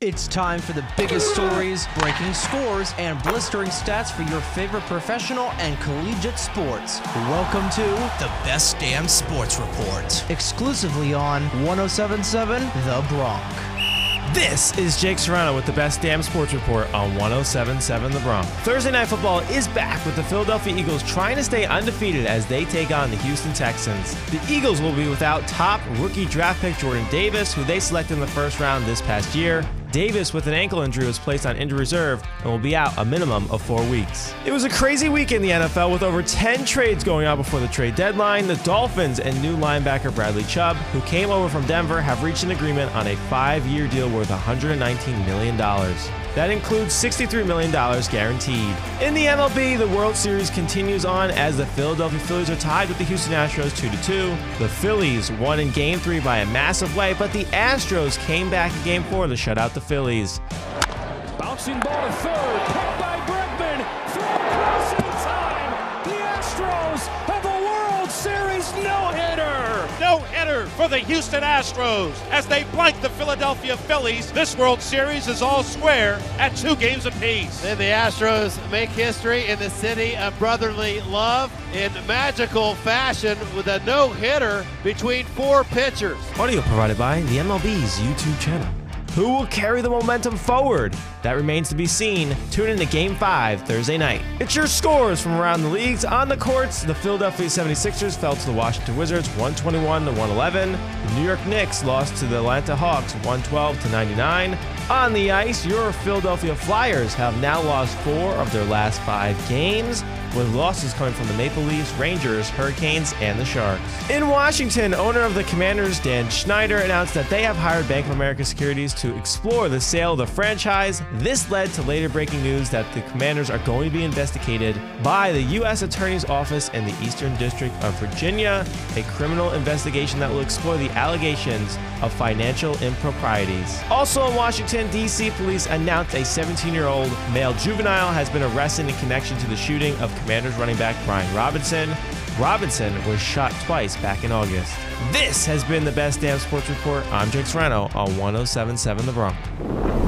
It's time for the biggest stories, breaking scores, and blistering stats for your favorite professional and collegiate sports. Welcome to the Best Damn Sports Report, exclusively on 1077 The Bronc. This is Jake Serrano with the Best Damn Sports Report on 1077 The Bronc. Thursday Night Football is back with the Philadelphia Eagles trying to stay undefeated as they take on the Houston Texans. The Eagles will be without top rookie draft pick Jordan Davis, who they selected in the first round this past year. Davis, with an ankle injury, was placed on injured reserve and will be out a minimum of four weeks. It was a crazy week in the NFL with over 10 trades going on before the trade deadline. The Dolphins and new linebacker Bradley Chubb, who came over from Denver, have reached an agreement on a five year deal worth $119 million. That includes $63 million guaranteed. In the MLB, the World Series continues on as the Philadelphia Phillies are tied with the Houston Astros 2 2. The Phillies won in Game 3 by a massive way, but the Astros came back in Game 4 to shut out the Phillies. Bouncing ball to third, picked by Bregman, throw across in time. The Astros have a World Series no-hitter. No-hitter for the Houston Astros as they blank the Philadelphia Phillies. This World Series is all square at two games apiece. Then the Astros make history in the city of brotherly love in magical fashion with a no-hitter between four pitchers. Audio provided by the MLB's YouTube channel. Who will carry the momentum forward? That remains to be seen. Tune in to Game 5 Thursday night. It's your scores from around the leagues. On the courts, the Philadelphia 76ers fell to the Washington Wizards 121 to 111. The New York Knicks lost to the Atlanta Hawks 112 to 99. On the ice, your Philadelphia Flyers have now lost four of their last five games with losses coming from the Maple Leafs, Rangers, Hurricanes, and the Sharks. In Washington, owner of the Commanders, Dan Snyder, announced that they have hired Bank of America Securities to explore the sale of the franchise. This led to later breaking news that the Commanders are going to be investigated by the U.S. Attorney's Office in the Eastern District of Virginia, a criminal investigation that will explore the allegations of financial improprieties. Also in Washington, D.C., police announced a 17 year old male juvenile has been arrested in connection to the shooting of Commanders running back Brian Robinson. Robinson was shot twice back in August. This has been the Best Damn Sports Report. I'm Jake Serrano on 1077 The Bronc.